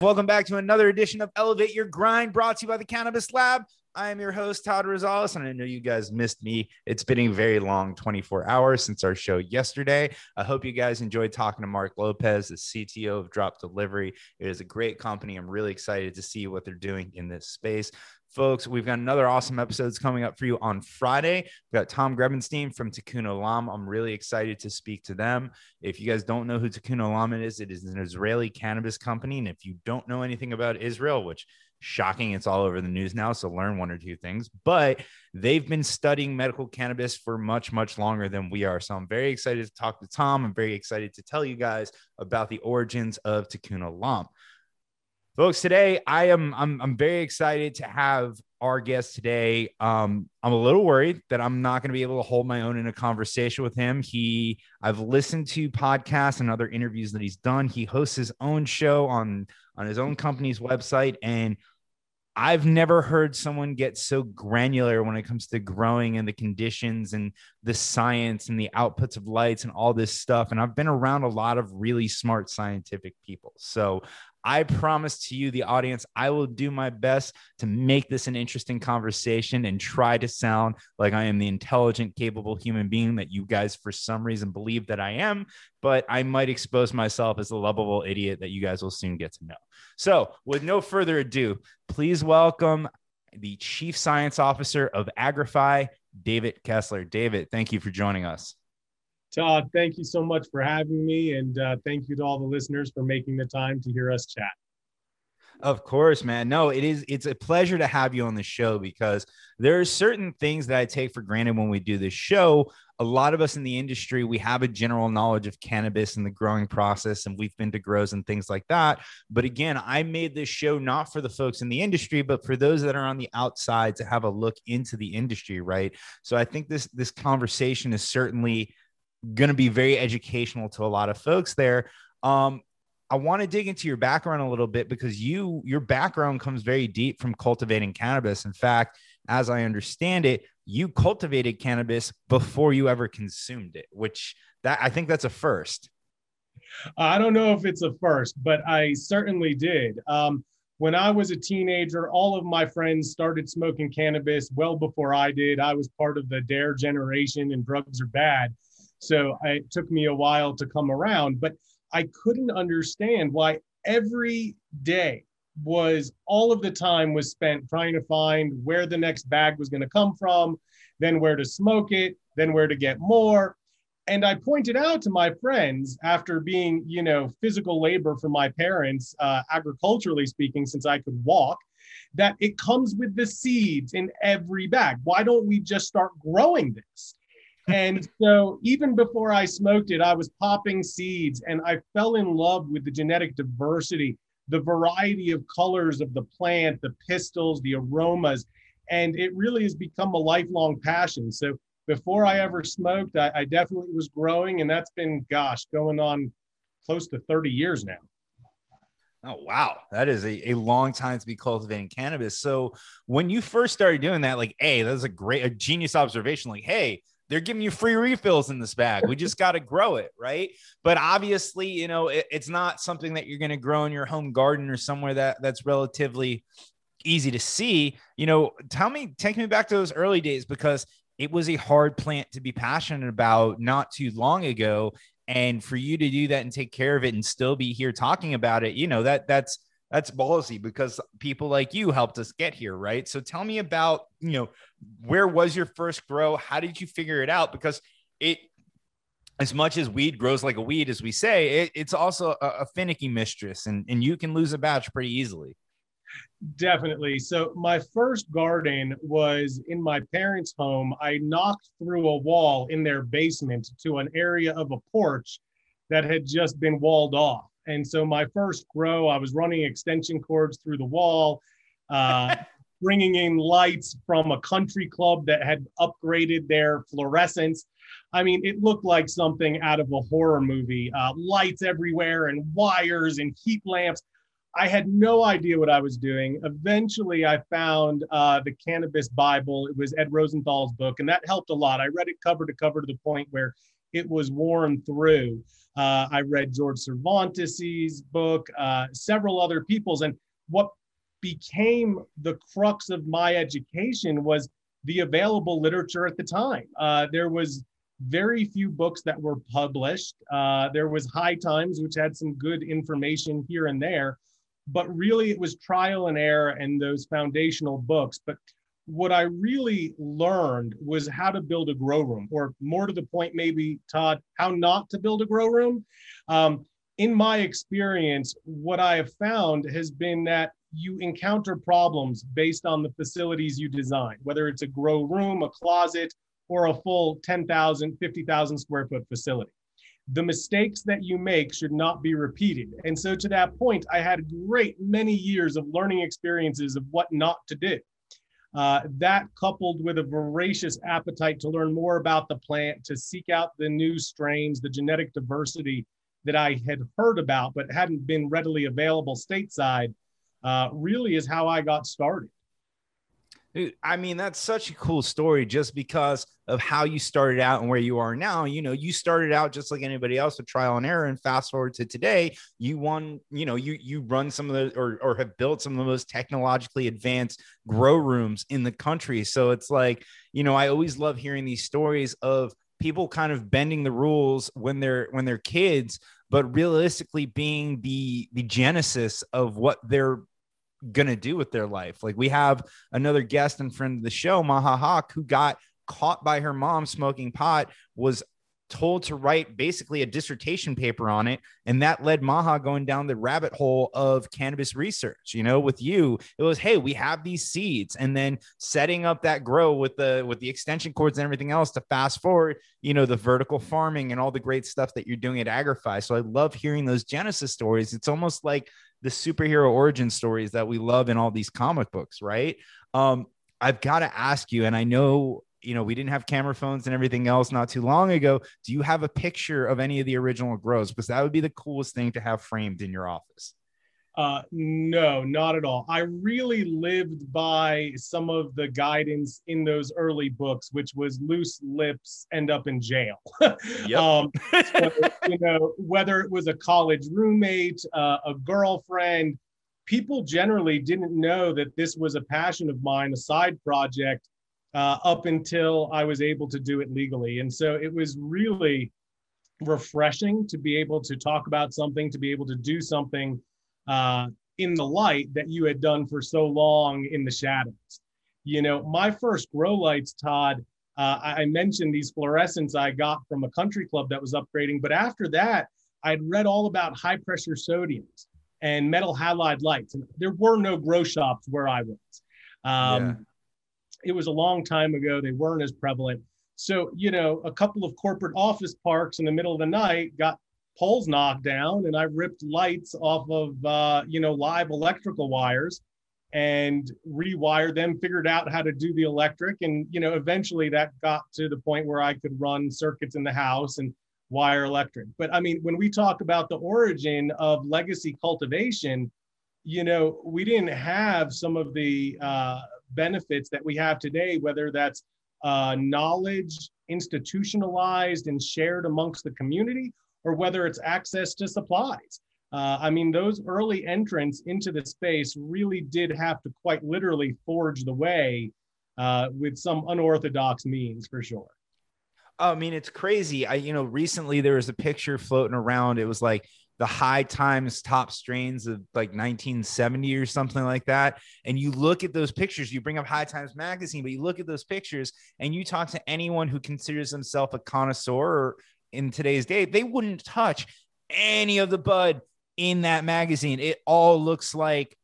Welcome back to another edition of Elevate Your Grind brought to you by the Cannabis Lab. I am your host, Todd Rosales, and I know you guys missed me. It's been a very long 24 hours since our show yesterday. I hope you guys enjoyed talking to Mark Lopez, the CTO of Drop Delivery. It is a great company. I'm really excited to see what they're doing in this space. Folks, we've got another awesome episodes coming up for you on Friday. We've got Tom Grebenstein from Tikkun Olam. I'm really excited to speak to them. If you guys don't know who Tikkun Olam is, it is an Israeli cannabis company. And if you don't know anything about Israel, which shocking, it's all over the news now, so learn one or two things. But they've been studying medical cannabis for much, much longer than we are. So I'm very excited to talk to Tom. I'm very excited to tell you guys about the origins of Tikkun Olam folks today i am i'm, I'm very excited to have our guest today um, i'm a little worried that i'm not going to be able to hold my own in a conversation with him he i've listened to podcasts and other interviews that he's done he hosts his own show on on his own company's website and I've never heard someone get so granular when it comes to growing and the conditions and the science and the outputs of lights and all this stuff. And I've been around a lot of really smart scientific people. So I promise to you, the audience, I will do my best to make this an interesting conversation and try to sound like I am the intelligent, capable human being that you guys, for some reason, believe that I am. But I might expose myself as a lovable idiot that you guys will soon get to know. So, with no further ado, please welcome the Chief Science Officer of Agrify, David Kessler. David, thank you for joining us. Todd, thank you so much for having me. And uh, thank you to all the listeners for making the time to hear us chat. Of course, man. No, it is. It's a pleasure to have you on the show because there are certain things that I take for granted when we do this show. A lot of us in the industry, we have a general knowledge of cannabis and the growing process, and we've been to grows and things like that. But again, I made this show not for the folks in the industry, but for those that are on the outside to have a look into the industry, right? So I think this this conversation is certainly going to be very educational to a lot of folks there. Um, I want to dig into your background a little bit because you your background comes very deep from cultivating cannabis. In fact, as I understand it, you cultivated cannabis before you ever consumed it, which that I think that's a first. I don't know if it's a first, but I certainly did. Um, when I was a teenager, all of my friends started smoking cannabis well before I did. I was part of the dare generation and drugs are bad. So it took me a while to come around, but I couldn't understand why every day was all of the time was spent trying to find where the next bag was going to come from, then where to smoke it, then where to get more. And I pointed out to my friends after being, you know, physical labor for my parents, uh, agriculturally speaking, since I could walk, that it comes with the seeds in every bag. Why don't we just start growing this? And so even before I smoked it, I was popping seeds and I fell in love with the genetic diversity, the variety of colors of the plant, the pistils, the aromas. And it really has become a lifelong passion. So before I ever smoked, I, I definitely was growing, and that's been, gosh, going on close to 30 years now. Oh wow, that is a, a long time to be cultivating cannabis. So when you first started doing that, like, hey, that's a great, a genius observation. Like, hey, they're giving you free refills in this bag. We just got to grow it, right? But obviously, you know, it, it's not something that you're going to grow in your home garden or somewhere that that's relatively easy to see. You know, tell me, take me back to those early days because it was a hard plant to be passionate about not too long ago. And for you to do that and take care of it and still be here talking about it, you know, that that's that's ballsy because people like you helped us get here, right? So tell me about, you know, where was your first grow? How did you figure it out? Because it, as much as weed grows like a weed, as we say, it, it's also a, a finicky mistress and, and you can lose a batch pretty easily. Definitely. So my first garden was in my parents' home. I knocked through a wall in their basement to an area of a porch that had just been walled off. And so my first grow, I was running extension cords through the wall, uh, bringing in lights from a country club that had upgraded their fluorescents. I mean, it looked like something out of a horror movie. Uh, lights everywhere and wires and heat lamps. I had no idea what I was doing. Eventually, I found uh, the Cannabis Bible. It was Ed Rosenthal's book, and that helped a lot. I read it cover to cover to the point where it was worn through. Uh, I read George Cervantes's book, uh, several other people's, and what became the crux of my education was the available literature at the time. Uh, there was very few books that were published. Uh, there was High Times, which had some good information here and there, but really it was trial and error and those foundational books. But what I really learned was how to build a grow room, or more to the point, maybe, Todd, how not to build a grow room. Um, in my experience, what I have found has been that you encounter problems based on the facilities you design, whether it's a grow room, a closet, or a full 10,000, 50,000 square foot facility. The mistakes that you make should not be repeated. And so, to that point, I had great many years of learning experiences of what not to do. Uh, that coupled with a voracious appetite to learn more about the plant, to seek out the new strains, the genetic diversity that I had heard about but hadn't been readily available stateside, uh, really is how I got started. I mean, that's such a cool story just because of how you started out and where you are now. You know, you started out just like anybody else with trial and error. And fast forward to today, you won, you know, you you run some of the or, or have built some of the most technologically advanced grow rooms in the country. So it's like, you know, I always love hearing these stories of people kind of bending the rules when they're when they're kids but realistically being the the genesis of what they're gonna do with their life. Like we have another guest and friend of the show, Maha Hawk, who got caught by her mom smoking pot, was told to write basically a dissertation paper on it and that led maha going down the rabbit hole of cannabis research you know with you. It was hey we have these seeds and then setting up that grow with the with the extension cords and everything else to fast forward you know the vertical farming and all the great stuff that you're doing at agrify. So i love hearing those genesis stories. It's almost like the superhero origin stories that we love in all these comic books right um I've got to ask you, and I know you know, we didn't have camera phones and everything else not too long ago. Do you have a picture of any of the original grows? Because that would be the coolest thing to have framed in your office. Uh, no, not at all. I really lived by some of the guidance in those early books, which was loose lips end up in jail. yep. um, so, you know, whether it was a college roommate, uh, a girlfriend, people generally didn't know that this was a passion of mine, a side project uh, up until I was able to do it legally. And so it was really refreshing to be able to talk about something, to be able to do something uh, in the light that you had done for so long in the shadows. You know, my first grow lights, Todd, uh, I mentioned these fluorescents I got from a country club that was upgrading. But after that, I'd read all about high pressure sodiums and metal halide lights. And there were no grow shops where I was. Um, yeah it was a long time ago. They weren't as prevalent. So, you know, a couple of corporate office parks in the middle of the night got poles knocked down, and I ripped lights off of, uh, you know, live electrical wires and rewired them, figured out how to do the electric. And, you know, eventually that got to the point where I could run circuits in the house and wire electric. But I mean, when we talk about the origin of legacy cultivation, you know, we didn't have some of the, uh, benefits that we have today, whether that's uh, knowledge institutionalized and shared amongst the community, or whether it's access to supplies. Uh, I mean, those early entrants into the space really did have to quite literally forge the way uh, with some unorthodox means for sure. I mean, it's crazy. I, you know, recently there was a picture floating around. It was like the high times top strains of like 1970 or something like that. And you look at those pictures, you bring up High Times magazine, but you look at those pictures and you talk to anyone who considers themselves a connoisseur or in today's day, they wouldn't touch any of the bud in that magazine. It all looks like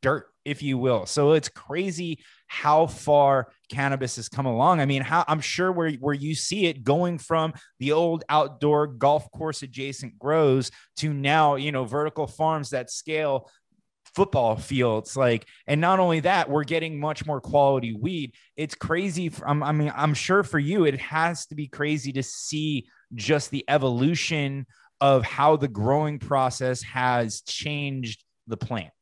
dirt, if you will. So it's crazy how far cannabis has come along. I mean, how I'm sure where, where you see it going from the old outdoor golf course adjacent grows to now, you know, vertical farms that scale football fields like and not only that we're getting much more quality weed it's crazy for, i mean i'm sure for you it has to be crazy to see just the evolution of how the growing process has changed the plant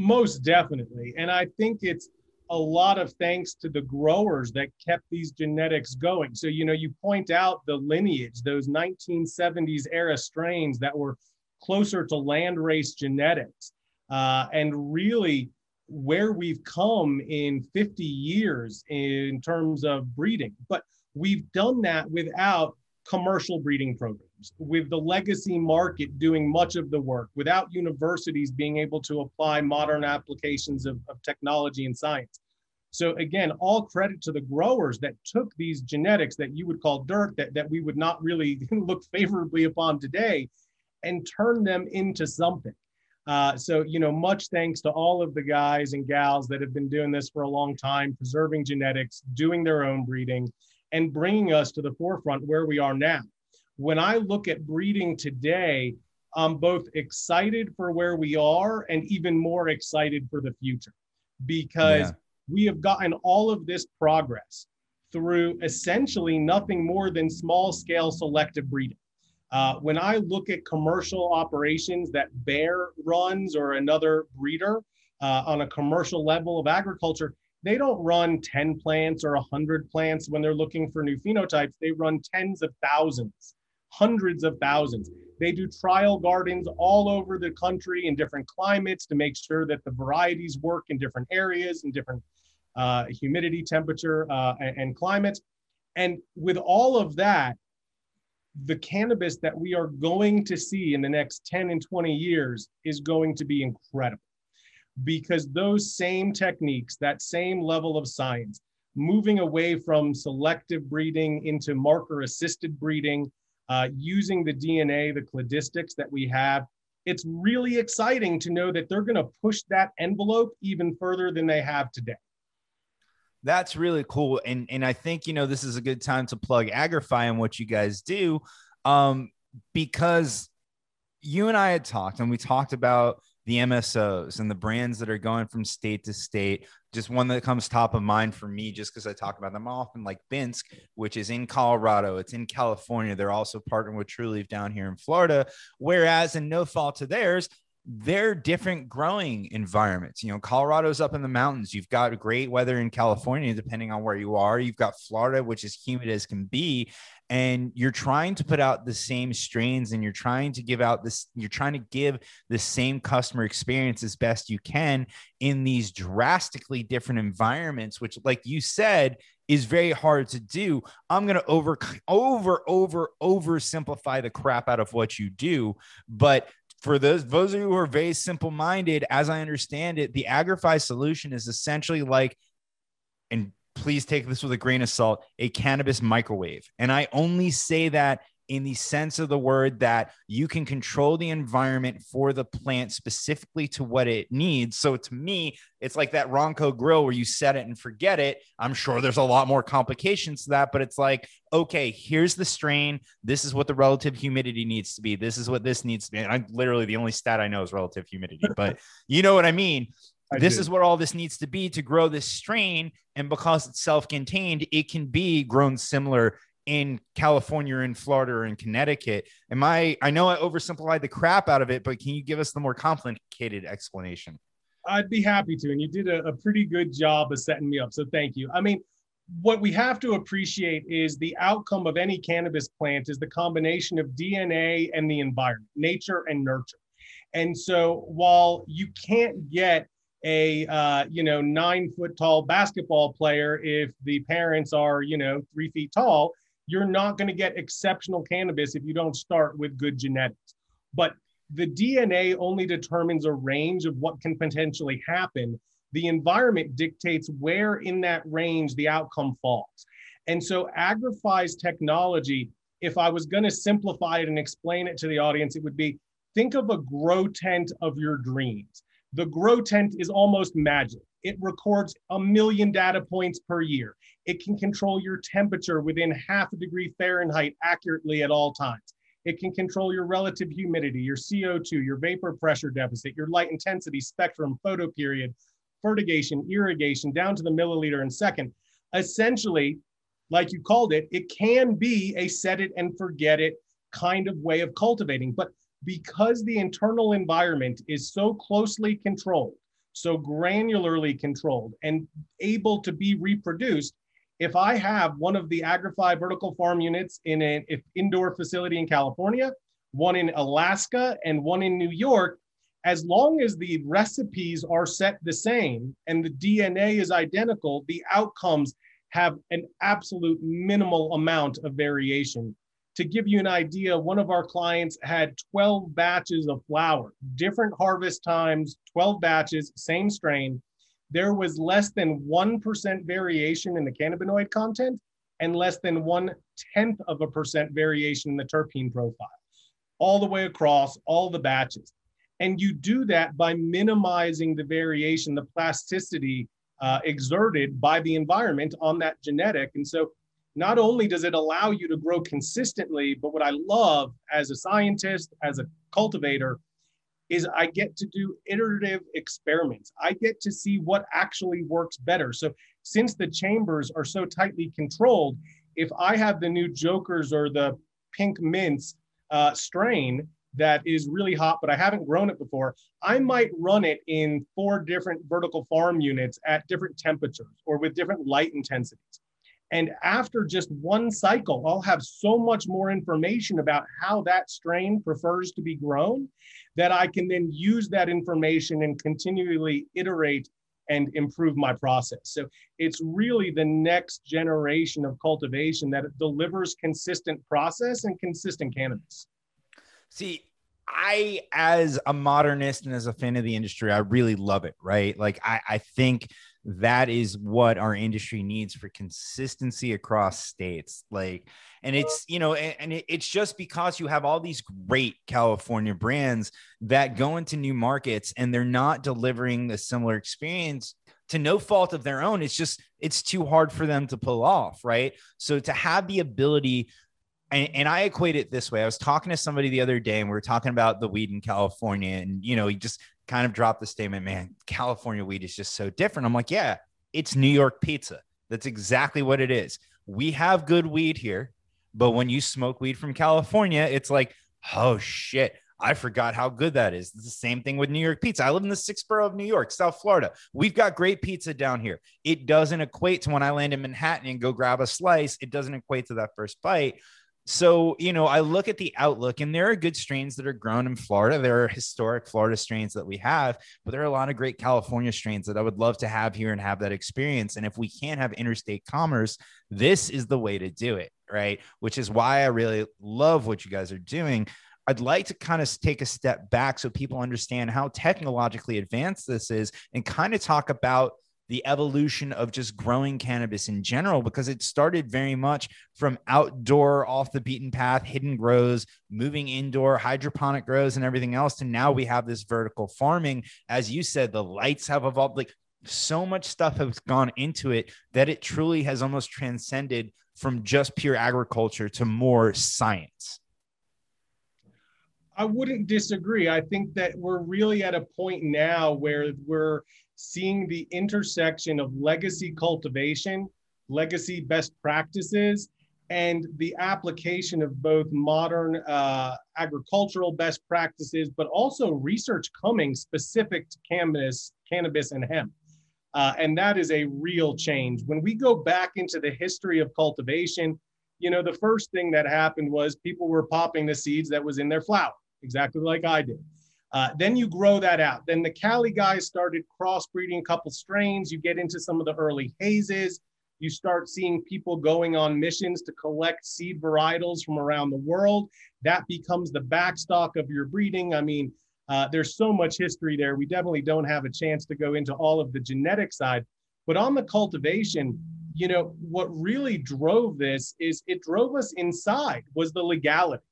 most definitely. And I think it's a lot of thanks to the growers that kept these genetics going. So, you know, you point out the lineage, those 1970s era strains that were closer to landrace genetics. Uh, and really, where we've come in 50 years in terms of breeding. But we've done that without commercial breeding programs, with the legacy market doing much of the work, without universities being able to apply modern applications of, of technology and science. So again, all credit to the growers that took these genetics that you would call dirt, that, that we would not really look favorably upon today, and turn them into something. Uh, so, you know, much thanks to all of the guys and gals that have been doing this for a long time, preserving genetics, doing their own breeding, and bringing us to the forefront where we are now. When I look at breeding today, I'm both excited for where we are and even more excited for the future because yeah. we have gotten all of this progress through essentially nothing more than small scale selective breeding. Uh, when I look at commercial operations that Bayer runs or another breeder uh, on a commercial level of agriculture, they don't run 10 plants or 100 plants when they're looking for new phenotypes. They run tens of thousands, hundreds of thousands. They do trial gardens all over the country in different climates to make sure that the varieties work in different areas and different uh, humidity, temperature, uh, and, and climates. And with all of that, the cannabis that we are going to see in the next 10 and 20 years is going to be incredible because those same techniques, that same level of science, moving away from selective breeding into marker assisted breeding, uh, using the DNA, the cladistics that we have, it's really exciting to know that they're going to push that envelope even further than they have today. That's really cool. And and I think you know this is a good time to plug Agrify and what you guys do. Um, because you and I had talked and we talked about the MSOs and the brands that are going from state to state. Just one that comes top of mind for me, just because I talk about them often, like Binske, which is in Colorado, it's in California. They're also partnering with Trulieve down here in Florida. Whereas, in no fault to theirs, they're different growing environments. You know, Colorado's up in the mountains. You've got great weather in California, depending on where you are. You've got Florida, which is humid as can be. And you're trying to put out the same strains and you're trying to give out this, you're trying to give the same customer experience as best you can in these drastically different environments, which, like you said, is very hard to do. I'm going to over, over, over, over simplify the crap out of what you do. But for those those of you who are very simple minded, as I understand it, the Agrify solution is essentially like, and please take this with a grain of salt, a cannabis microwave. And I only say that in the sense of the word that you can control the environment for the plant specifically to what it needs. So to me, it's like that Ronco grill where you set it and forget it. I'm sure there's a lot more complications to that, but it's like, okay, here's the strain. This is what the relative humidity needs to be. This is what this needs to be. And I'm literally the only stat I know is relative humidity, but you know what I mean? I this do. is what all this needs to be to grow this strain. And because it's self contained, it can be grown similar in California or in Florida or in Connecticut. Am I, I know I oversimplified the crap out of it, but can you give us the more complicated explanation? I'd be happy to. And you did a, a pretty good job of setting me up. So thank you. I mean, what we have to appreciate is the outcome of any cannabis plant is the combination of DNA and the environment, nature and nurture. And so while you can't get a uh, you know nine foot tall basketball player if the parents are you know three feet tall you're not going to get exceptional cannabis if you don't start with good genetics. But the DNA only determines a range of what can potentially happen. The environment dictates where in that range the outcome falls. And so Agrify's technology, if I was going to simplify it and explain it to the audience, it would be think of a grow tent of your dreams. The grow tent is almost magic. It records a million data points per year. It can control your temperature within half a degree Fahrenheit accurately at all times. It can control your relative humidity, your CO2, your vapor pressure deficit, your light intensity spectrum, photoperiod, fertigation, irrigation, down to the milliliter and second. Essentially, like you called it, it can be a set it and forget it kind of way of cultivating. But because the internal environment is so closely controlled, so granularly controlled and able to be reproduced. If I have one of the Agrify vertical farm units in an indoor facility in California, one in Alaska, and one in New York, as long as the recipes are set the same and the DNA is identical, the outcomes have an absolute minimal amount of variation. To give you an idea, one of our clients had 12 batches of flower, different harvest times, 12 batches, same strain. There was less than 1% variation in the cannabinoid content and less than one tenth of a percent variation in the terpene profile, all the way across all the batches. And you do that by minimizing the variation, the plasticity uh, exerted by the environment on that genetic. And so not only does it allow you to grow consistently, but what I love as a scientist, as a cultivator, is I get to do iterative experiments. I get to see what actually works better. So since the chambers are so tightly controlled, if I have the new Jokers or the pink mints uh, strain, that is really hot, but I haven't grown it before, I might run it in four different vertical farm units at different temperatures or with different light intensities. And after just one cycle, I'll have so much more information about how that strain prefers to be grown that I can then use that information and continually iterate and improve my process. So it's really the next generation of cultivation that delivers consistent process and consistent cannabis. See, I, as a modernist and as a fan of the industry, I really love it, right? Like, I, I think that is what our industry needs for consistency across states. Like, and it's, you know, and, it's just because you have all these great California brands that go into new markets and they're not delivering a similar experience to no fault of their own. It's just, it's too hard for them to pull off, right? So to have the ability and, and, I equate it this way. I was talking to somebody the other day and we were talking about the weed in California. And, you know, he just kind of dropped the statement, man, California weed is just so different. I'm like, yeah, it's New York pizza. That's exactly what it is. We have good weed here, but when you smoke weed from California, it's like, oh shit, I forgot how good that is. It's the same thing with New York pizza. I live in the sixth borough of New York, South Florida. We've got great pizza down here. It doesn't equate to when I land in Manhattan and go grab a slice, it doesn't equate to that first bite. So, you know, I look at the outlook, and there are good strains that are grown in Florida. There are historic Florida strains that we have, but there are a lot of great California strains that I would love to have here and have that experience. And if we can't have interstate commerce, this is the way to do it, right? Which is why I really love what you guys are doing. I'd like to kind of take a step back so people understand how technologically advanced this is and kind of talk about the evolution of just growing cannabis in general because it started very much from outdoor off the beaten path hidden grows moving indoor hydroponic grows and everything else. To now we have this vertical farming. As you said the lights have evolved like so much stuff has gone into it that it truly has almost transcended from just pure agriculture to more science. I wouldn't disagree. I think that we're really at a point now where we're seeing the intersection of legacy cultivation, legacy best practices, and the application of both modern uh, agricultural best practices, but also research coming specific to cannabis, cannabis and hemp. Uh, and that is a real change. When we go back into the history of cultivation, you know, the first thing that happened was people were popping the seeds that was in their flower, exactly like I did. Uh, then you grow that out. Then the Cali guys started crossbreeding a couple strains. You get into some of the early hazes. You start seeing people going on missions to collect seed varietals from around the world. That becomes the backstock of your breeding. I mean, uh, there's so much history there. We definitely don't have a chance to go into all of the genetic side. But on the cultivation, you know, what really drove this is it drove us inside was the legality.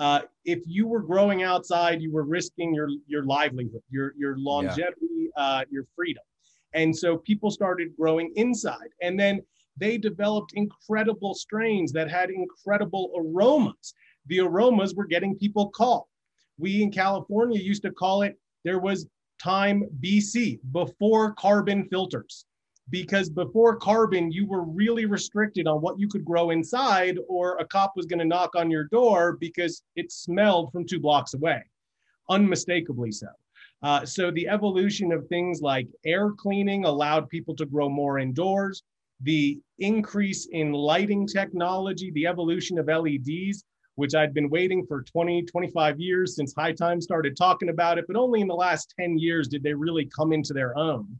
Uh, if you were growing outside, you were risking your your livelihood, your your longevity, yeah. uh, your freedom, and so people started growing inside, and then they developed incredible strains that had incredible aromas. The aromas were getting people caught. We in California used to call it. There was time BC before carbon filters because before carbon, you were really restricted on what you could grow inside, or a cop was going to knock on your door because it smelled from two blocks away, unmistakably so. Uh, so the evolution of things like air cleaning allowed people to grow more indoors. The increase in lighting technology, the evolution of LEDs, which I'd been waiting for 20, 25 years since High Time started talking about it, but only in the last 10 years did they really come into their own.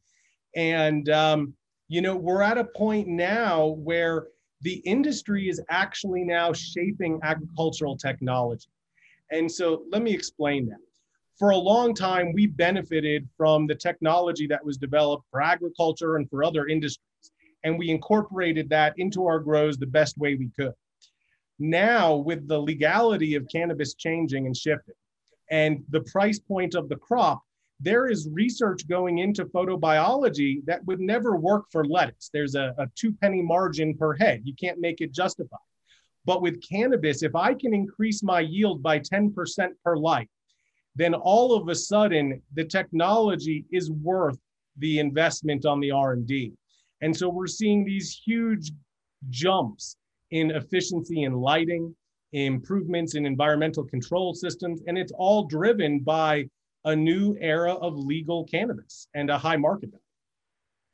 And, um, you know, we're at a point now where the industry is actually now shaping agricultural technology. And so let me explain that. For a long time, we benefited from the technology that was developed for agriculture and for other industries. And we incorporated that into our grows the best way we could. Now, with the legality of cannabis changing and shifting, and the price point of the crop, there is research going into photobiology that would never work for lettuce. There's a, a two penny margin per head. You can't make it justify. But with cannabis, if I can increase my yield by 10% per light, then all of a sudden the technology is worth the investment on the R&D. And so we're seeing these huge jumps in efficiency in lighting, improvements in environmental control systems, and it's all driven by a new era of legal cannabis and a high market value.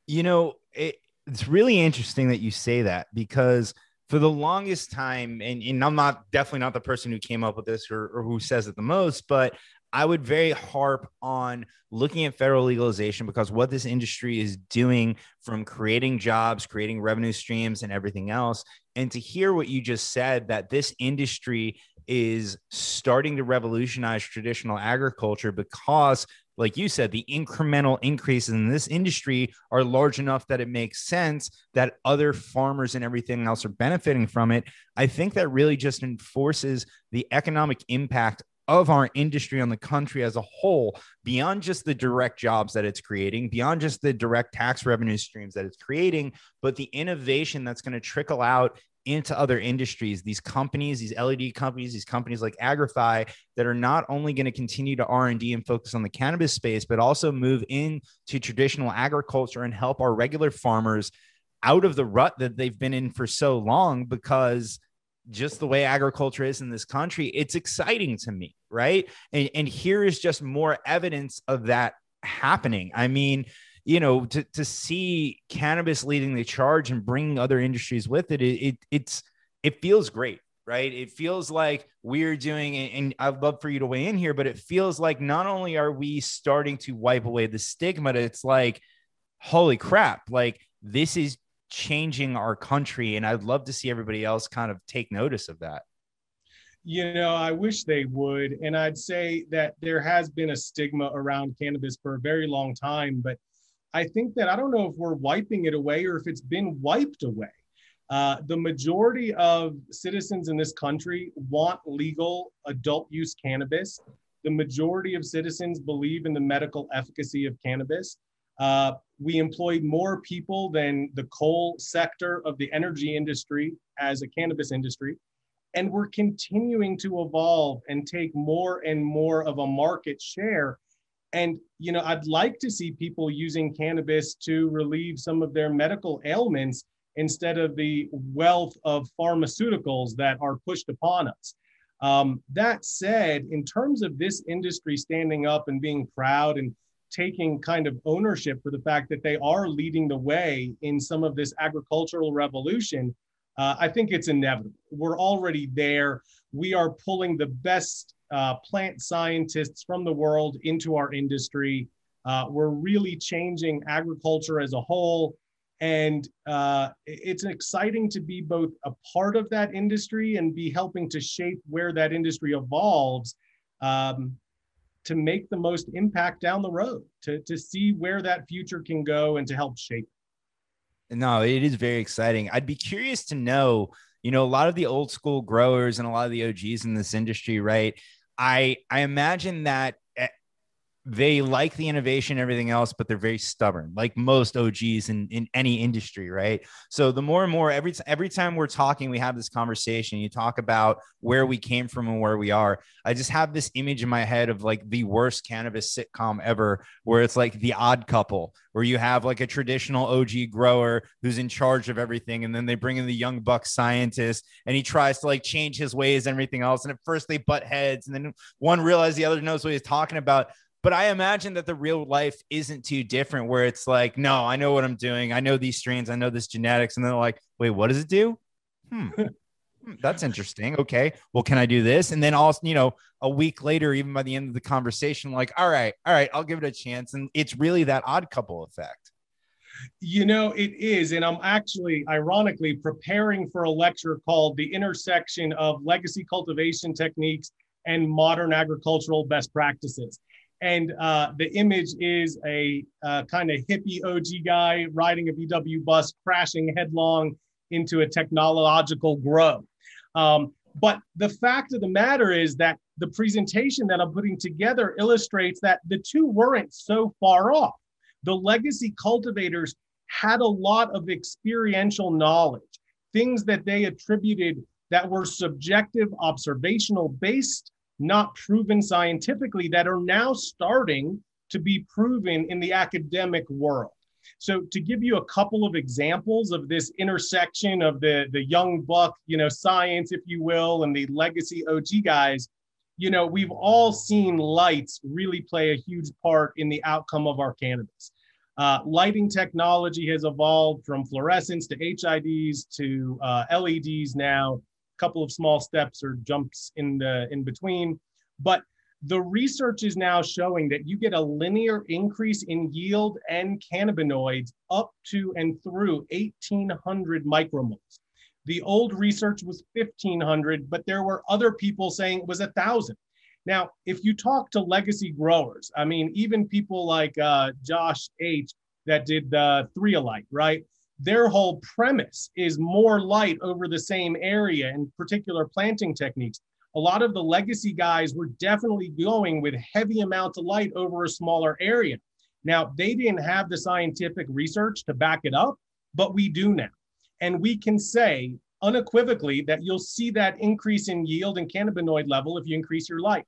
You know, it, it's really interesting that you say that because for the longest time, and, and I'm not definitely not the person who came up with this or, or who says it the most, but I would very harp on looking at federal legalization because what this industry is doing from creating jobs, creating revenue streams, and everything else. And to hear what you just said, that this industry is starting to revolutionize traditional agriculture because like you said, the incremental increases in this industry are large enough that it makes sense that other farmers and everything else are benefiting from it. I think that really just enforces the economic impact of our industry on the country as a whole, beyond just the direct jobs that it's creating, beyond just the direct tax revenue streams that it's creating, but the innovation that's going to trickle out into other industries these companies these led companies these companies like agrify that are not only going to continue to r&d and focus on the cannabis space but also move into traditional agriculture and help our regular farmers out of the rut that they've been in for so long because just the way agriculture is in this country it's exciting to me right? And, and here is just more evidence of that happening. I mean you know, to to see cannabis leading the charge and bringing other industries with it, it, it it's it feels great, right? It feels like we're doing, and I'd love for you to weigh in here, but it feels like not only are we starting to wipe away the stigma, it's like, holy crap, like this is changing our country, and I'd love to see everybody else kind of take notice of that. You know, I wish they would. And I'd say that there has been a stigma around cannabis for a very long time, but I think that I don't know if we're wiping it away or if it's been wiped away. Uh, the majority of citizens in this country want legal adult use cannabis. The majority of citizens believe in the medical efficacy of cannabis. Uh, we employ more people than the coal sector of the energy industry as a cannabis industry. And we're continuing to evolve and take more and more of a market share and you know, I'd like to see people using cannabis to relieve some of their medical ailments instead of the wealth of pharmaceuticals that are pushed upon us. Um, that said, in terms of this industry standing up and being proud and taking kind of ownership for the fact that they are leading the way in some of this agricultural revolution, uh, I think it's inevitable. We're already there. We are pulling the best uh, plant scientists from the world into our industry. Uh, we're really changing agriculture as a whole. And uh, it's exciting to be both a part of that industry and be helping to shape where that industry evolves um, to make the most impact down the road, to, to see where that future can go and to help shape. No, it is very exciting. I'd be curious to know, you know, a lot of the old school growers and a lot of the OGs in this industry, right? I I imagine that they like the innovation everything else, but they're very stubborn, like most OGs in, in any industry, right? So the more and more every every time we're talking, we have this conversation. You talk about where we came from and where we are. I just have this image in my head of like the worst cannabis sitcom ever, where it's like the odd couple, where you have like a traditional OG grower who's in charge of everything, and then they bring in the young buck scientist, and he tries to like change his ways and everything else. And at first they butt heads, and then one realizes the other knows what he's talking about but I imagine that the real life isn't too different where it's like, no, I know what I'm doing. I know these strains, I know this genetics. And they're like, wait, what does it do? Hmm. hmm that's interesting. Okay. Well, can I do this? And then also, you know, a week later, even by the end of the conversation, like, all right, all right, I'll give it a chance. And it's really that odd couple effect. You know, it is. And I'm actually, ironically, preparing for a lecture called The Intersection of Legacy Cultivation Techniques and Modern Agricultural Best Practices. And uh, the image is a uh, kind of hippie OG guy riding a VW bus, crashing headlong into a technological grow. Um, but the fact of the matter is that the presentation that I'm putting together illustrates that the two weren't so far off. The legacy cultivators had a lot of experiential knowledge, things that they attributed that were subjective, observational based not proven scientifically that are now starting to be proven in the academic world. So to give you a couple of examples of this intersection of the the young buck, you know, science if you will and the legacy OG guys, you know, we've all seen lights really play a huge part in the outcome of our cannabis. Uh, lighting technology has evolved from fluorescents to HIDs to uh, LEDs now couple of small steps or jumps in the in between. But the research is now showing that you get a linear increase in yield and cannabinoids up to and through 1800 micromoles. The old research was 1500, but there were other people saying it was a thousand. Now, if you talk to legacy growers, I mean, even people like uh, Josh H that did the Three A Light, right? Their whole premise is more light over the same area and particular planting techniques. A lot of the legacy guys were definitely going with heavy amounts of light over a smaller area. Now, they didn't have the scientific research to back it up, but we do now. And we can say unequivocally that you'll see that increase in yield and cannabinoid level if you increase your light.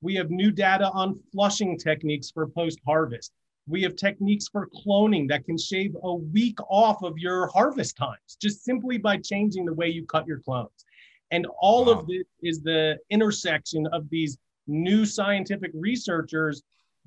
We have new data on flushing techniques for post harvest. We have techniques for cloning that can shave a week off of your harvest times just simply by changing the way you cut your clones. And all wow. of this is the intersection of these new scientific researchers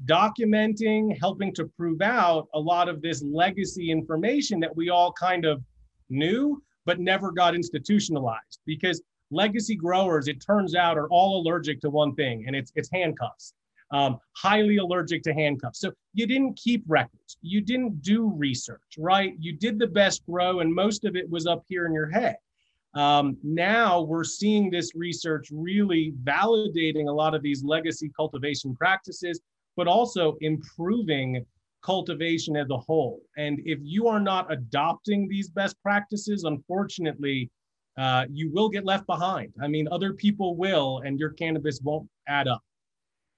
documenting, helping to prove out a lot of this legacy information that we all kind of knew, but never got institutionalized. Because legacy growers, it turns out, are all allergic to one thing, and it's, it's handcuffs um, highly allergic to handcuffs. So you didn't keep records. You didn't do research, right? You did the best grow, and most of it was up here in your head. Um, now we're seeing this research really validating a lot of these legacy cultivation practices, but also improving cultivation as a whole. And if you are not adopting these best practices, unfortunately, uh, you will get left behind. I mean, other people will, and your cannabis won't add up.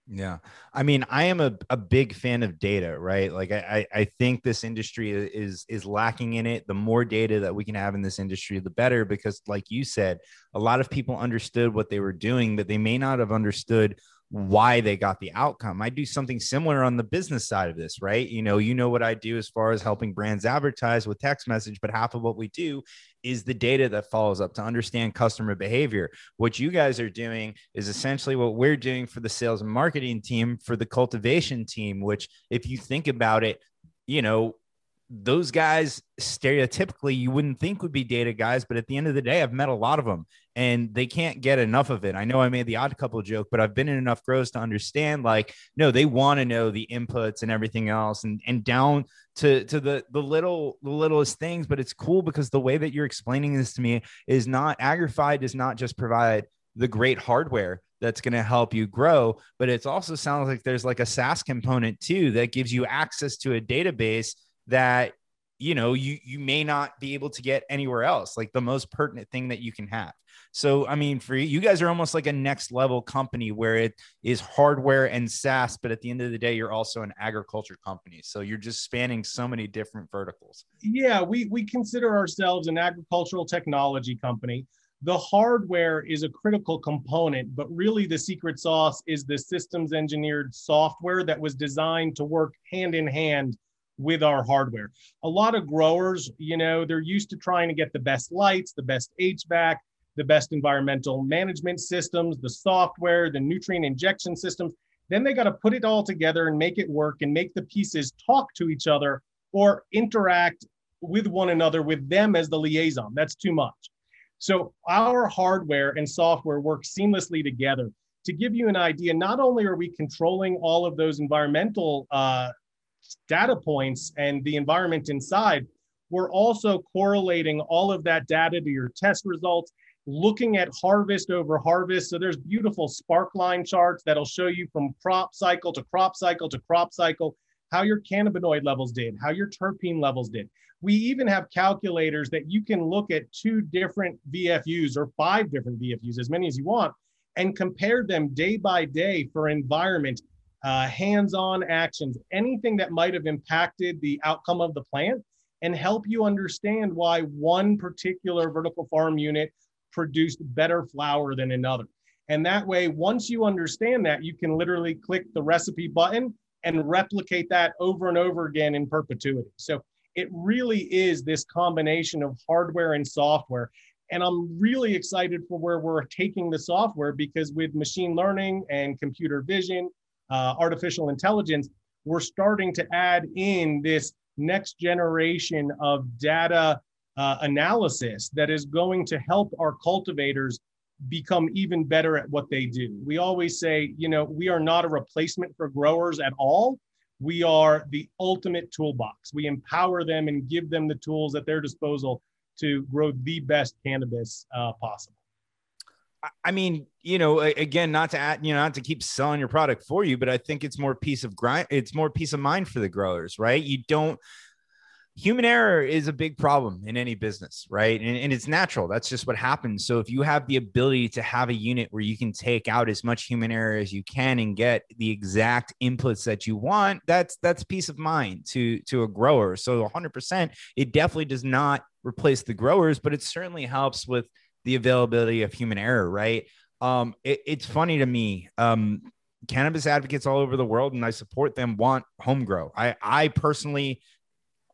Yeah. I mean, I am a, a big fan of data, right? Like I, I think this industry is is lacking in it. The more data that we can have in this industry, the better, because like you said, a lot of people understood what they were doing, but they may not have understood why they got the outcome. I do something similar on the business side of this, right? You know, you know what I do as far as helping brands advertise with text message, but half of what we do is the data that follows up to understand customer behavior. What you guys are doing is essentially what we're doing for the sales and marketing team, for the cultivation team, which if you think about it, you know, those guys stereotypically you wouldn't think would be data guys, but at the end of the day, I've met a lot of them and they can't get enough of it. I know I made the odd couple joke, but I've been in enough grows to understand like, no, they want to know the inputs and everything else and, and down to, to the, the little, the littlest things. But it's cool because the way that you're explaining this to me is not Agrify does not just provide the great hardware that's going to help you grow, but it also sounds like there's like a SaaS component too that gives you access to a database that you know you you may not be able to get anywhere else like the most pertinent thing that you can have so i mean for you, guys are almost like a next level company where it is hardware and saas but at the end of the day you're also an agriculture company. So you're just spanning so many different verticals. Yeah we we consider ourselves an agricultural technology company. The hardware is a critical component, but really the secret sauce is the systems engineered software that was designed to work hand in hand with our hardware. A lot of growers, you know, they're used to trying to get the best lights, the best HVAC, the best environmental management systems, the software, the nutrient injection systems, Then they got to put it all together and make it work and make the pieces talk to each other or interact with one another with them as the liaison. That's too much. So our hardware and software work seamlessly together. To give you an idea, not only are we controlling all of those environmental uh, data points and the environment inside, we're also correlating all of that data to your test results, looking at harvest over harvest. So there's beautiful sparkline charts that'll show you from crop cycle to crop cycle to crop cycle how your cannabinoid levels did, how your terpene levels did. We even have calculators that you can look at two different VFUs or five different VFUs, as many as you want, and compare them day by day for environment, uh, hands on actions, anything that might have impacted the outcome of the plant, and help you understand why one particular vertical farm unit produced better flower than another. And that way, once you understand that, you can literally click the recipe button and replicate that over and over again in perpetuity. So it really is this combination of hardware and software. And I'm really excited for where we're taking the software because with machine learning and computer vision, uh, artificial intelligence, we're starting to add in this next generation of data uh, analysis that is going to help our cultivators become even better at what they do. We always say, you know, we are not a replacement for growers at all. We are the ultimate toolbox. We empower them and give them the tools at their disposal to grow the best cannabis uh, possible. I mean, you know, again, not to add, you know, not to keep selling your product for you, but I think it's more peace of grind. It's more peace of mind for the growers, right? You don't, human error is a big problem in any business, right? And, and, it's natural. That's just what happens. So if you have the ability to have a unit where you can take out as much human error as you can and get the exact inputs that you want, that's that's peace of mind to to a grower. So 100%, it definitely does not replace the growers, but it certainly helps with the availability of human error, right? Um, it, it's funny to me. Um, cannabis advocates all over the world, and I support them, want home grow. I I personally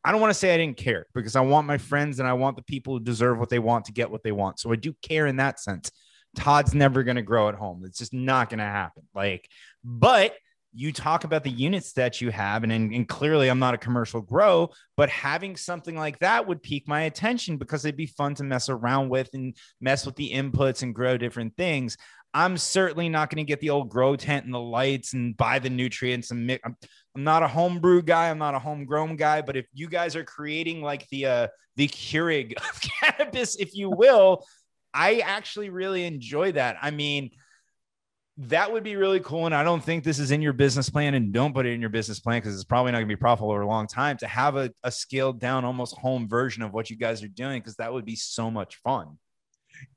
I don't want to say I didn't care because I want my friends and I want the people who deserve what they want to get what they want. So I do care in that sense. Todd's never going to grow at home. It's just not going to happen. Like, but you talk about the units that you have, and, and clearly I'm not a commercial grow, but having something like that would pique my attention because it'd be fun to mess around with and mess with the inputs and grow different things. I'm certainly not going to get the old grow tent and the lights and buy the nutrients and mix. I'm, I'm not a homebrew guy. I'm not a homegrown guy. But if you guys are creating like the uh, the Keurig of cannabis, if you will, I actually really enjoy that. I mean, that would be really cool. And I don't think this is in your business plan. And don't put it in your business plan because it's probably not going to be profitable over a long time to have a, a scaled down, almost home version of what you guys are doing because that would be so much fun.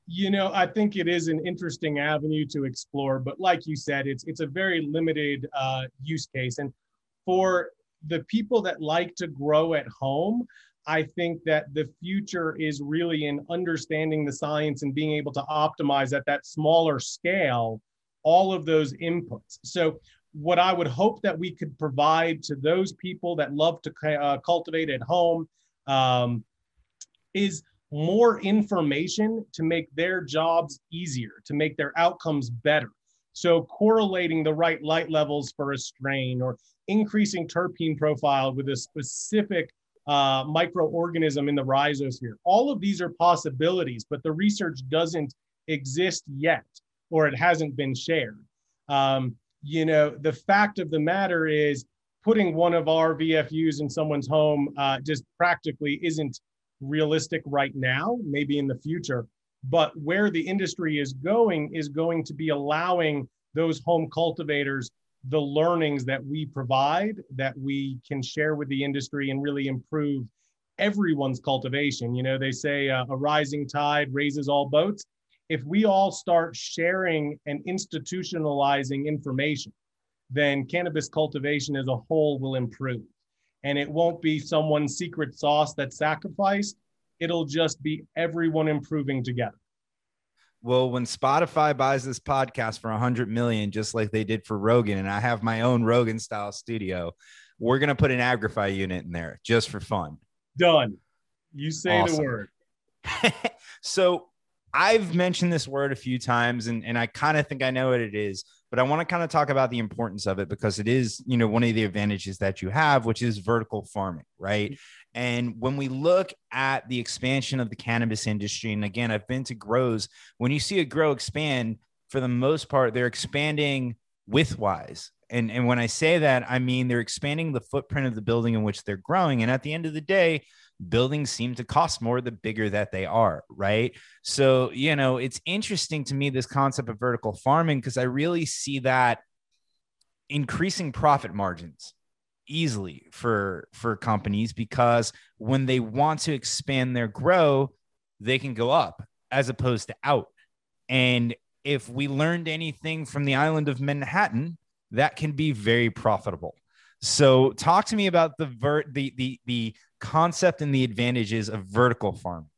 You know, I think it is an interesting avenue to explore, but like you said, it's it's a very limited uh, use case. And for the people that like to grow at home, I think that the future is really in understanding the science and being able to optimize at that smaller scale all of those inputs. So, what I would hope that we could provide to those people that love to uh, cultivate at home um, is more information to make their jobs easier, to make their outcomes better. So, correlating the right light levels for a strain or increasing terpene profile with a specific uh, microorganism in the rhizosphere. All of these are possibilities, but the research doesn't exist yet or it hasn't been shared. Um, you know, the fact of the matter is putting one of our VFUs in someone's home uh, just practically isn't realistic right now, maybe in the future. But where the industry is going is going to be allowing those home cultivators the learnings that we provide that we can share with the industry and really improve everyone's cultivation. You know, they say uh, a rising tide raises all boats. If we all start sharing and institutionalizing information, then cannabis cultivation as a whole will improve and it won't be someone's secret sauce that's sacrificed. It'll just be everyone improving together. Well, when Spotify buys this podcast for a hundred million, just like they did for Rogan, and I have my own Rogan style studio, we're gonna put an Agrify unit in there just for fun. Done. You say awesome. the word. so I've mentioned this word a few times and, and I kind of think I know what it is, but I want to kind of talk about the importance of it because it is, you know, one of the advantages that you have, which is vertical farming, right? And when we look at the expansion of the cannabis industry, and again, I've been to grows, when you see a grow expand, for the most part, they're expanding widthwise. And, and when I say that, I mean they're expanding the footprint of the building in which they're growing. And at the end of the day, buildings seem to cost more the bigger that they are, right? So, you know, it's interesting to me this concept of vertical farming because I really see that increasing profit margins easily for for companies because when they want to expand their grow, they can go up as opposed to out. And if we learned anything from the island of Manhattan, that can be very profitable. So talk to me about the vert the the the concept and the advantages of vertical farming.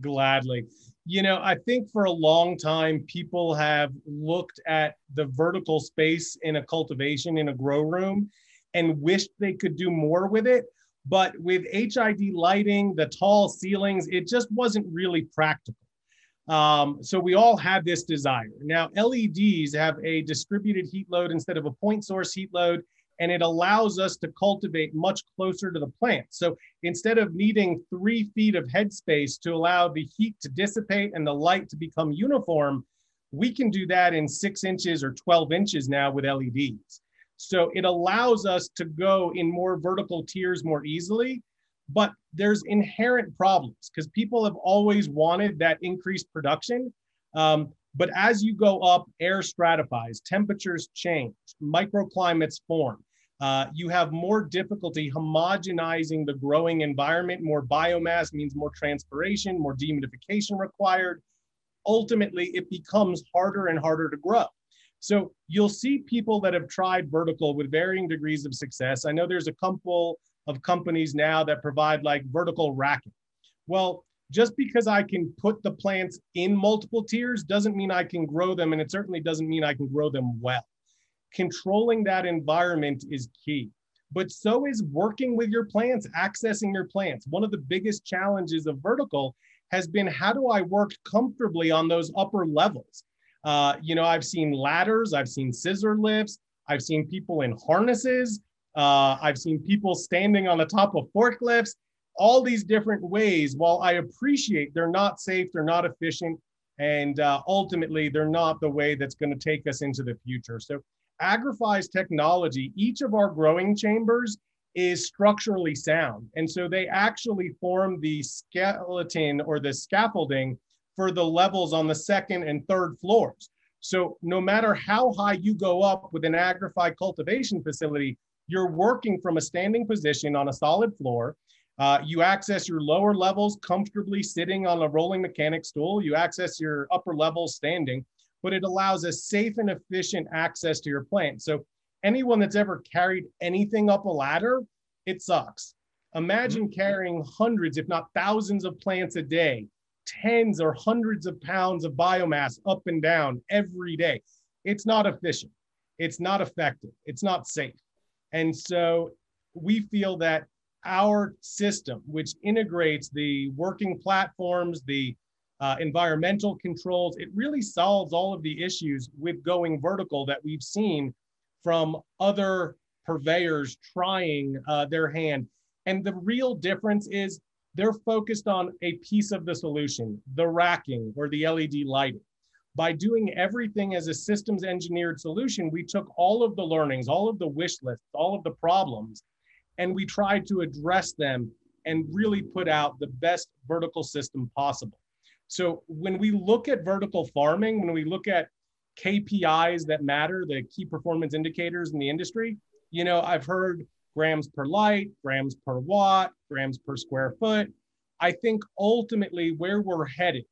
Gladly. You know, I think for a long time people have looked at the vertical space in a cultivation in a grow room and wished they could do more with it. But with HID lighting, the tall ceilings, it just wasn't really practical. Um, so we all had this desire. Now, LEDs have a distributed heat load instead of a point source heat load and it allows us to cultivate much closer to the plant. So instead of needing three feet of headspace to allow the heat to dissipate and the light to become uniform, we can do that in six inches or 12 inches now with LEDs. So it allows us to go in more vertical tiers more easily, but there's inherent problems because people have always wanted that increased production. Um, but as you go up, air stratifies, temperatures change, microclimates form. Uh, you have more difficulty homogenizing the growing environment. More biomass means more transpiration, more dehumidification required. Ultimately, it becomes harder and harder to grow. So you'll see people that have tried vertical with varying degrees of success. I know there's a couple of companies now that provide like vertical racking. Well, just because I can put the plants in multiple tiers doesn't mean I can grow them, and it certainly doesn't mean I can grow them well. Controlling that environment is key, but so is working with your plants, accessing your plants. One of the biggest challenges of vertical has been how do I work comfortably on those upper levels? Uh, you know, I've seen ladders, I've seen scissor lifts, I've seen people in harnesses, uh, I've seen people standing on the top of forklifts all these different ways. While I appreciate they're not safe, they're not efficient, and uh, ultimately they're not the way that's going to take us into the future. So, Agrify's technology, each of our growing chambers is structurally sound. And so they actually form the skeleton or the scaffolding for the levels on the second and third floors. So no matter how high you go up with an Agrify cultivation facility, you're working from a standing position on a solid floor. Uh, you access your lower levels comfortably sitting on a rolling mechanic stool. You access your upper levels standing, but it allows a safe and efficient access to your plant. So anyone that's ever carried anything up a ladder, it sucks. Imagine mm-hmm. carrying hundreds, if not thousands of plants a day, tens or hundreds of pounds of biomass up and down every day. It's not efficient. It's not effective. It's not safe. And so we feel that our system, which integrates the working platforms, the uh, environmental controls, it really solves all of the issues with going vertical that we've seen from other purveyors trying uh, their hand. And the real difference is they're focused on a piece of the solution, the racking or the LED lighting. By doing everything as a systems engineered solution, we took all of the learnings, all of the wish lists, all of the problems, and we tried to address them and really put out the best vertical system possible. So when we look at vertical farming, when we look at KPIs that matter, the key performance indicators in the industry, you know, I've heard grams per light, grams per watt, grams per square foot. I think ultimately where we're headed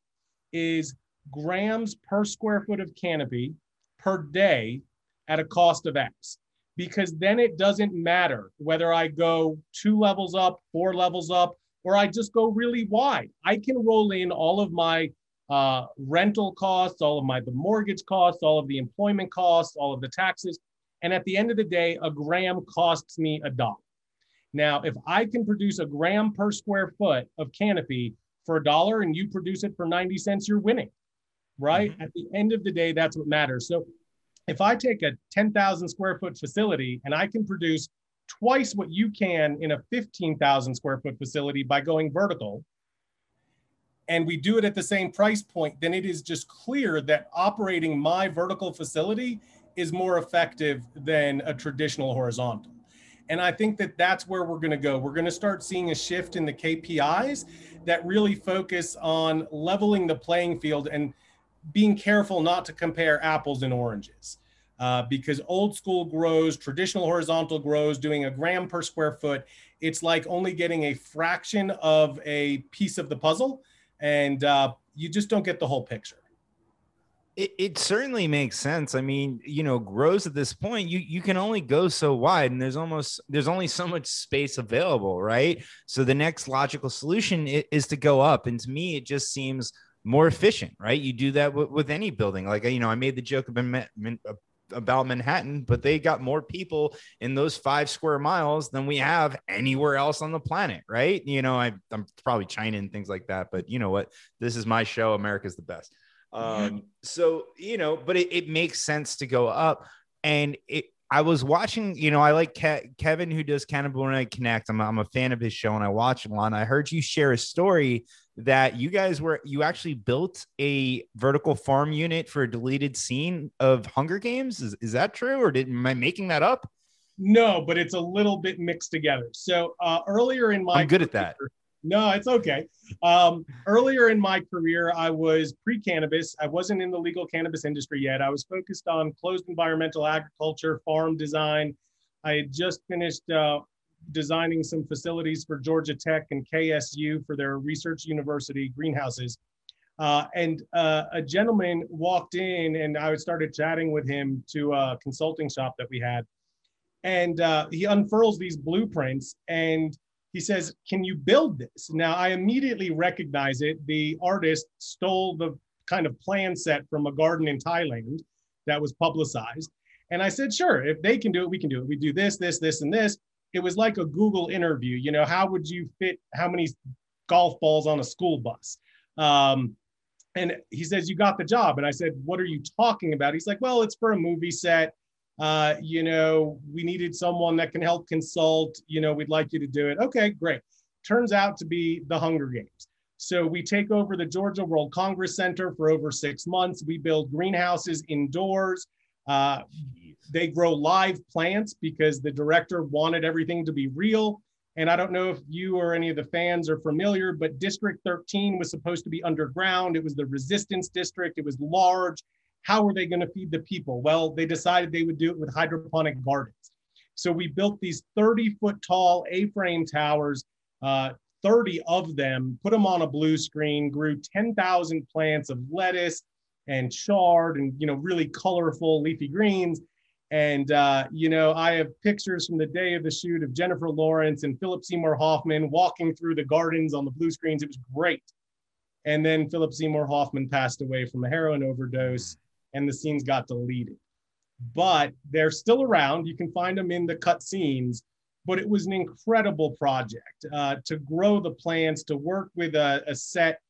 is grams per square foot of canopy per day at a cost of X because then it doesn't matter whether I go two levels up, four levels up, or I just go really wide. I can roll in all of my uh, rental costs, all of my the mortgage costs, all of the employment costs, all of the taxes, and at the end of the day, a gram costs me a dollar. Now, if I can produce a gram per square foot of canopy for a dollar and you produce it for 90 cents, you're winning, right? Mm-hmm. At the end of the day, that's what matters. So if I take a 10,000 square foot facility and I can produce twice what you can in a 15,000 square foot facility by going vertical, and we do it at the same price point, then it is just clear that operating my vertical facility is more effective than a traditional horizontal. And I think that that's where we're going to go. We're going to start seeing a shift in the KPIs that really focus on leveling the playing field and being careful not to compare apples and oranges. Uh, because old school grows, traditional horizontal grows, doing a gram per square foot, it's like only getting a fraction of a piece of the puzzle, and uh, you just don't get the whole picture. It, it, certainly makes sense. I mean, you know, grows at this point, you you can only go so wide, and there's almost there's only so much space available, right? So the next logical solution is, is to go up, and to me, it just seems more efficient, right? You do that with, with any building. Like you know, I made the joke about Manhattan, but they got more people in those five square miles than we have anywhere else on the planet, right? You know, I, I'm probably China and things like that, but you know what? This is my show. America's the best. Um, so you know, but it, it makes sense to go up. And it, I was watching, you know, I like Ke- Kevin who does Night Connect. I'm, I'm a fan of his show and I watch on. I heard you share a story that you guys were you actually built a vertical farm unit for a deleted scene of Hunger Games. Is, is that true, or did am I making that up? No, but it's a little bit mixed together. So uh, earlier in my I'm good at that. No, it's okay. Um, earlier in my career, I was pre cannabis. I wasn't in the legal cannabis industry yet. I was focused on closed environmental agriculture, farm design. I had just finished uh, designing some facilities for Georgia Tech and KSU for their research university greenhouses. Uh, and uh, a gentleman walked in, and I started chatting with him to a consulting shop that we had. And uh, he unfurls these blueprints and he says, Can you build this? Now, I immediately recognize it. The artist stole the kind of plan set from a garden in Thailand that was publicized. And I said, Sure, if they can do it, we can do it. We do this, this, this, and this. It was like a Google interview. You know, how would you fit how many golf balls on a school bus? Um, and he says, You got the job. And I said, What are you talking about? He's like, Well, it's for a movie set uh, you know, we needed someone that can help consult, you know, we'd like you to do it. Okay, great. Turns out to be the Hunger Games. So we take over the Georgia World Congress Center for over six months. We build greenhouses indoors. Uh, they grow live plants because the director wanted everything to be real. And I don't know if you or any of the fans are familiar, but District 13 was supposed to be underground. It was the resistance district. It was large how are they going to feed the people? Well, they decided they would do it with hydroponic gardens. So we built these 30 foot tall A frame towers, uh, 30 of them, put them on a blue screen, grew 10,000 plants of lettuce and chard and, you know, really colorful leafy greens. And, uh, you know, I have pictures from the day of the shoot of Jennifer Lawrence and Philip Seymour Hoffman walking through the gardens on the blue screens. It was great. And then Philip Seymour Hoffman passed away from a heroin overdose and the scenes got deleted. But they're still around. You can find them in the cut scenes. But it was an incredible project uh, to grow the plants, to work with a, a set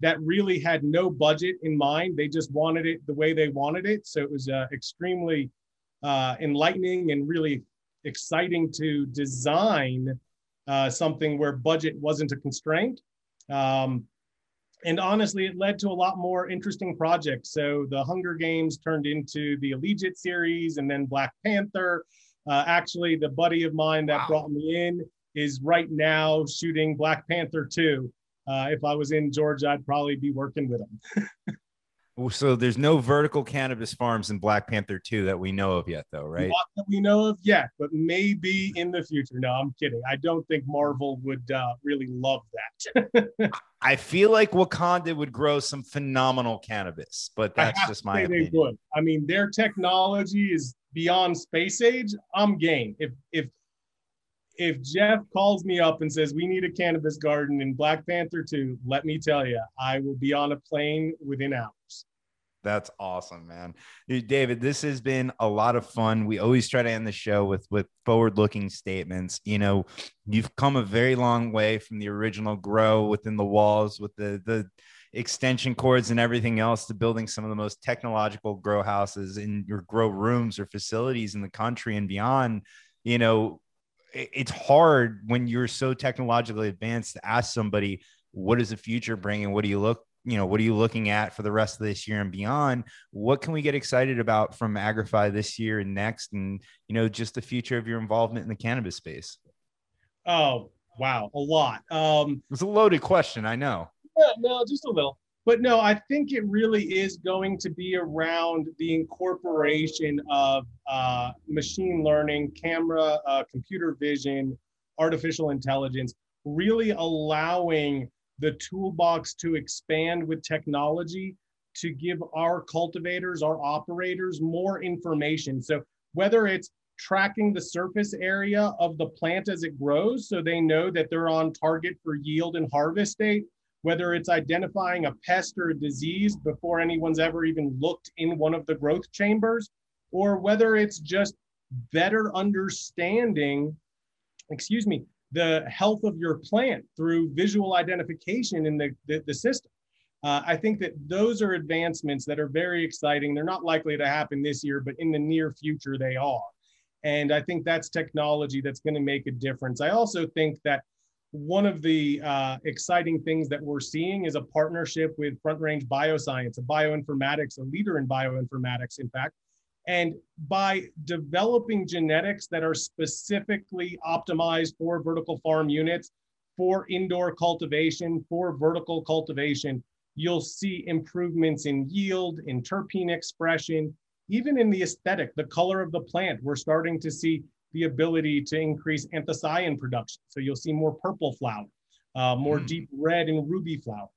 that really had no budget in mind. They just wanted it the way they wanted it. So it was uh, extremely uh, enlightening and really exciting to design uh, something where budget wasn't a constraint. Um, and honestly, it led to a lot more interesting projects. So the Hunger Games turned into the Allegiant series and then Black Panther. Uh, actually, the buddy of mine that wow. brought me in is right now shooting Black Panther 2. Uh, if I was in Georgia, I'd probably be working with them. So there's no vertical cannabis farms in Black Panther 2 that we know of yet, though, right? Not that we know of yet, but maybe in the future. No, I'm kidding. I don't think Marvel would uh, really love that. I feel like Wakanda would grow some phenomenal cannabis, but that's just my opinion. They would. I mean, their technology is beyond space age. I'm game. If if if Jeff calls me up and says we need a cannabis garden in Black Panther 2, let me tell you, I will be on a plane within hours. That's awesome, man. David, this has been a lot of fun. We always try to end the show with with forward-looking statements. You know, you've come a very long way from the original grow within the walls with the the extension cords and everything else to building some of the most technological grow houses in your grow rooms or facilities in the country and beyond. You know, it's hard when you're so technologically advanced to ask somebody what does the future bring and what do you look you know, what are you looking at for the rest of this year and beyond? What can we get excited about from Agrify this year and next? And, you know, just the future of your involvement in the cannabis space? Oh, wow. A lot. Um, it's a loaded question. I know. Yeah, no, just a little. But no, I think it really is going to be around the incorporation of uh, machine learning, camera, uh, computer vision, artificial intelligence, really allowing the toolbox to expand with technology to give our cultivators, our operators more information. So whether it's tracking the surface area of the plant as it grows so they know that they're on target for yield and harvest date, whether it's identifying a pest or a disease before anyone's ever even looked in one of the growth chambers, or whether it's just better understanding, excuse me, the health of your plant through visual identification in the, the, the system. Uh, I think that those are advancements that are very exciting. They're not likely to happen this year, but in the near future, they are. And I think that's technology that's going to make a difference. I also think that one of the uh, exciting things that we're seeing is a partnership with Front Range Bioscience, a bioinformatics, a leader in bioinformatics, in fact, and by developing genetics that are specifically optimized for vertical farm units, for indoor cultivation, for vertical cultivation, you'll see improvements in yield, in terpene expression, even in the aesthetic, the color of the plant. We're starting to see the ability to increase anthocyan production. So you'll see more purple flower, uh, more mm. deep red and ruby flower.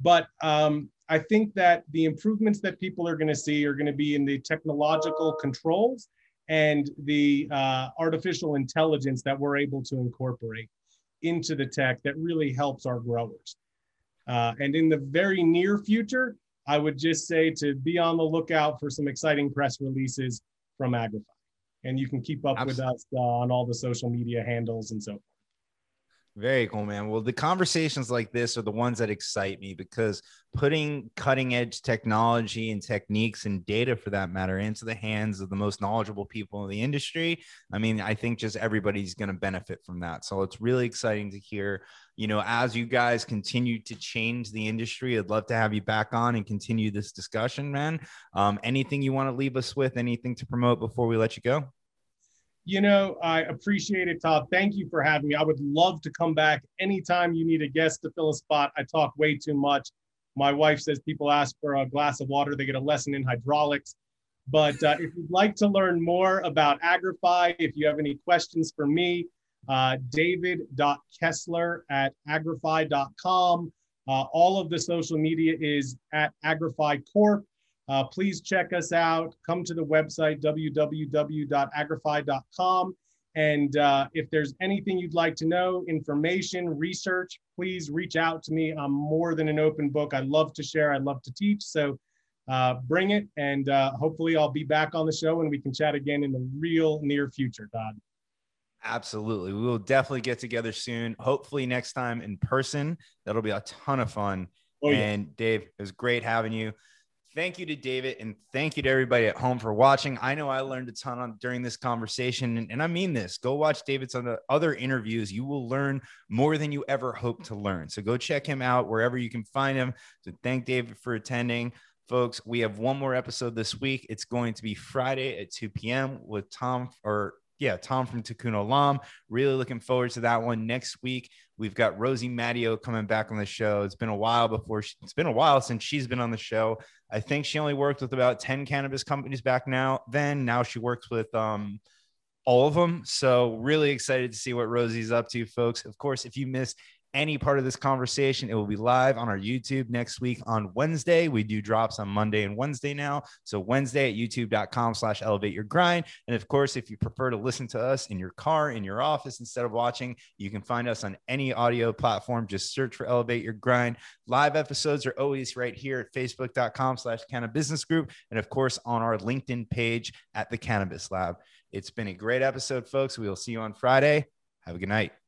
But um, I think that the improvements that people are going to see are going to be in the technological controls and the uh, artificial intelligence that we're able to incorporate into the tech that really helps our growers. Uh, and in the very near future, I would just say to be on the lookout for some exciting press releases from Agrify. And you can keep up Absolutely. with us uh, on all the social media handles and so forth. Very cool, man. Well, the conversations like this are the ones that excite me because putting cutting edge technology and techniques and data for that matter into the hands of the most knowledgeable people in the industry, I mean, I think just everybody's going to benefit from that. So it's really exciting to hear, you know, as you guys continue to change the industry, I'd love to have you back on and continue this discussion, man. Um, anything you want to leave us with, anything to promote before we let you go? You know, I appreciate it, Todd. Thank you for having me. I would love to come back anytime you need a guest to fill a spot. I talk way too much. My wife says people ask for a glass of water, they get a lesson in hydraulics. But uh, if you'd like to learn more about Agrify, if you have any questions for me, uh, david.kessler at agrify.com. Uh, all of the social media is at Agrify Corp. Uh, please check us out. Come to the website, www.agrify.com. And uh, if there's anything you'd like to know, information, research, please reach out to me. I'm more than an open book. I love to share, I love to teach. So uh, bring it. And uh, hopefully, I'll be back on the show and we can chat again in the real near future, Todd. Absolutely. We will definitely get together soon. Hopefully, next time in person. That'll be a ton of fun. Oh, yeah. And Dave, it was great having you thank you to David and thank you to everybody at home for watching. I know I learned a ton on, during this conversation, and, and I mean this. Go watch David's other interviews. You will learn more than you ever hope to learn. So go check him out wherever you can find him. So thank David for attending. Folks, we have one more episode this week. It's going to be Friday at 2 p.m. with Tom or yeah, Tom from Tikkun Olam. Really looking forward to that one next week. We've got Rosie Mattio coming back on the show. It's been a while before she, it's been a while since she's been on the show. I think she only worked with about 10 cannabis companies back now. Then now she works with um, all of them. So really excited to see what Rosie's up to, folks. Of course, if you missed any part of this conversation, it will be live on our YouTube next week on Wednesday. We do drops on Monday and Wednesday now. So Wednesday at youtube.com slash elevate your grind. And of course, if you prefer to listen to us in your car, in your office, instead of watching, you can find us on any audio platform. Just search for elevate your grind. Live episodes are always right here at facebook.com slash cannabis business group. And of course, on our LinkedIn page at the cannabis lab. It's been a great episode, folks. We will see you on Friday. Have a good night.